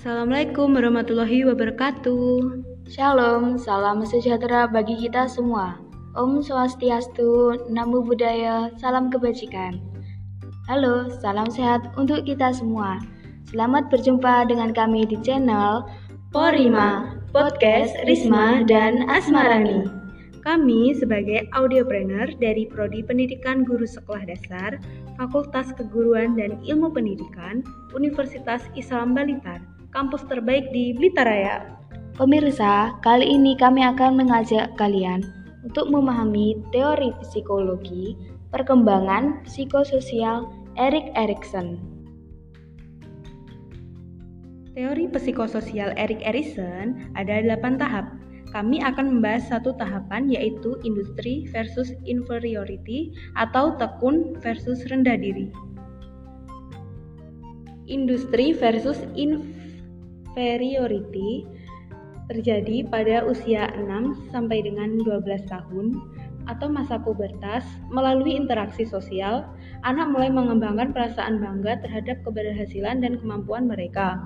Assalamualaikum warahmatullahi wabarakatuh. Shalom, salam sejahtera bagi kita semua. Om Swastiastu, Namo Buddhaya, salam kebajikan. Halo, salam sehat untuk kita semua. Selamat berjumpa dengan kami di channel Porima, Podcast Risma dan Asmarani. Kami sebagai audiopreneur dari Prodi Pendidikan Guru Sekolah Dasar, Fakultas Keguruan dan Ilmu Pendidikan, Universitas Islam Balitar, kampus terbaik di Blitaraya. Pemirsa, kali ini kami akan mengajak kalian untuk memahami teori psikologi perkembangan psikososial Erik Erikson. Teori psikososial Erik Erikson ada 8 tahap kami akan membahas satu tahapan yaitu industri versus inferiority atau tekun versus rendah diri. Industri versus inferiority terjadi pada usia 6 sampai dengan 12 tahun atau masa pubertas melalui interaksi sosial, anak mulai mengembangkan perasaan bangga terhadap keberhasilan dan kemampuan mereka.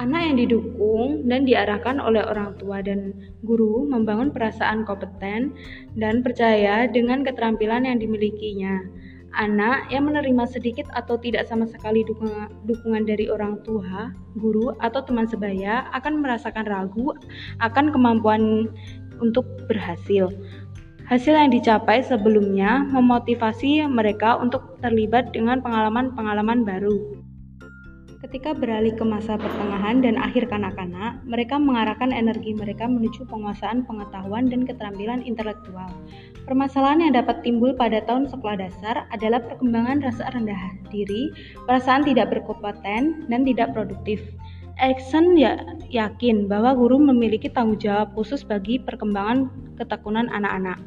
Anak yang didukung dan diarahkan oleh orang tua dan guru membangun perasaan kompeten dan percaya dengan keterampilan yang dimilikinya. Anak yang menerima sedikit atau tidak sama sekali dukungan, dari orang tua, guru, atau teman sebaya akan merasakan ragu akan kemampuan untuk berhasil. Hasil yang dicapai sebelumnya memotivasi mereka untuk terlibat dengan pengalaman-pengalaman baru. Ketika beralih ke masa pertengahan dan akhir kanak-kanak, mereka mengarahkan energi mereka menuju penguasaan pengetahuan dan keterampilan intelektual. Permasalahan yang dapat timbul pada tahun sekolah dasar adalah perkembangan rasa rendah diri, perasaan tidak berkompeten, dan tidak produktif. Erikson ya, yakin bahwa guru memiliki tanggung jawab khusus bagi perkembangan ketekunan anak-anak.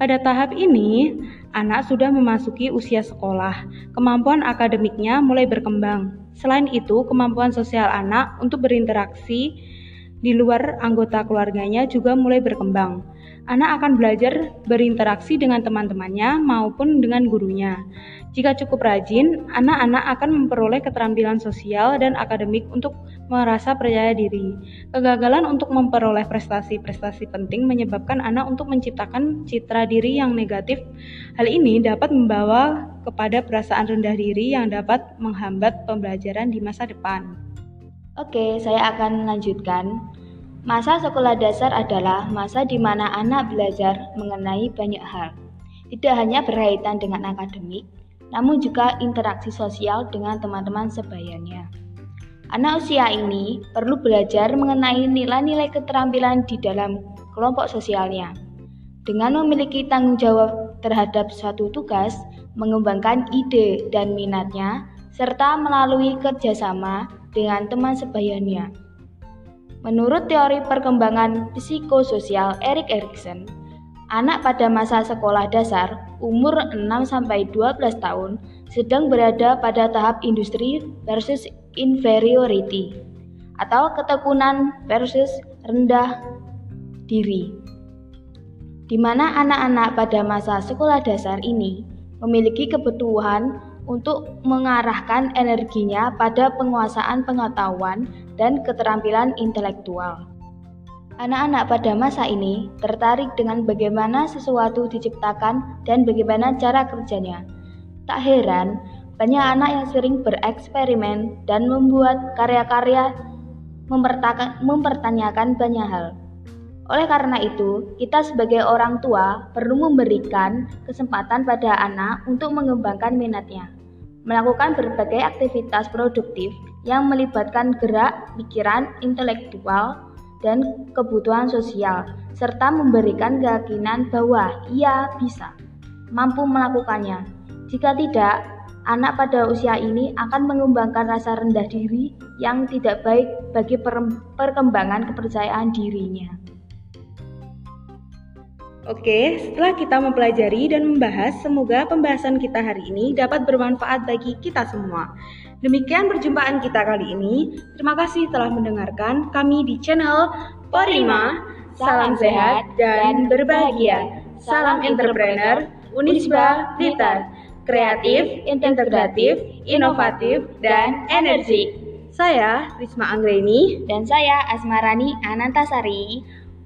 Pada tahap ini, anak sudah memasuki usia sekolah. Kemampuan akademiknya mulai berkembang. Selain itu, kemampuan sosial anak untuk berinteraksi di luar anggota keluarganya juga mulai berkembang. Anak akan belajar berinteraksi dengan teman-temannya maupun dengan gurunya. Jika cukup rajin, anak-anak akan memperoleh keterampilan sosial dan akademik untuk merasa percaya diri. Kegagalan untuk memperoleh prestasi-prestasi penting menyebabkan anak untuk menciptakan citra diri yang negatif. Hal ini dapat membawa kepada perasaan rendah diri yang dapat menghambat pembelajaran di masa depan. Oke, saya akan melanjutkan. Masa sekolah dasar adalah masa di mana anak belajar mengenai banyak hal, tidak hanya berkaitan dengan akademik, namun juga interaksi sosial dengan teman-teman sebayanya. Anak usia ini perlu belajar mengenai nilai-nilai keterampilan di dalam kelompok sosialnya. Dengan memiliki tanggung jawab terhadap suatu tugas, mengembangkan ide dan minatnya, serta melalui kerjasama dengan teman sebayanya. Menurut teori perkembangan psikososial Erik Erikson, Anak pada masa sekolah dasar umur 6-12 tahun sedang berada pada tahap industri versus inferiority atau ketekunan versus rendah diri. Di mana anak-anak pada masa sekolah dasar ini memiliki kebutuhan untuk mengarahkan energinya pada penguasaan pengetahuan dan keterampilan intelektual. Anak-anak pada masa ini tertarik dengan bagaimana sesuatu diciptakan dan bagaimana cara kerjanya. Tak heran, banyak anak yang sering bereksperimen dan membuat karya-karya mempertanyakan banyak hal. Oleh karena itu, kita sebagai orang tua perlu memberikan kesempatan pada anak untuk mengembangkan minatnya, melakukan berbagai aktivitas produktif yang melibatkan gerak, pikiran, intelektual, dan kebutuhan sosial, serta memberikan keyakinan bahwa ia bisa mampu melakukannya. Jika tidak, anak pada usia ini akan mengembangkan rasa rendah diri yang tidak baik bagi perkembangan kepercayaan dirinya. Oke, setelah kita mempelajari dan membahas, semoga pembahasan kita hari ini dapat bermanfaat bagi kita semua. Demikian perjumpaan kita kali ini. Terima kasih telah mendengarkan kami di channel Porima. Salam sehat dan berbahagia. Salam entrepreneur, Unisba Blitar. Kreatif, integratif, inovatif, dan energi. Saya Risma Anggreni dan saya Asmarani Anantasari.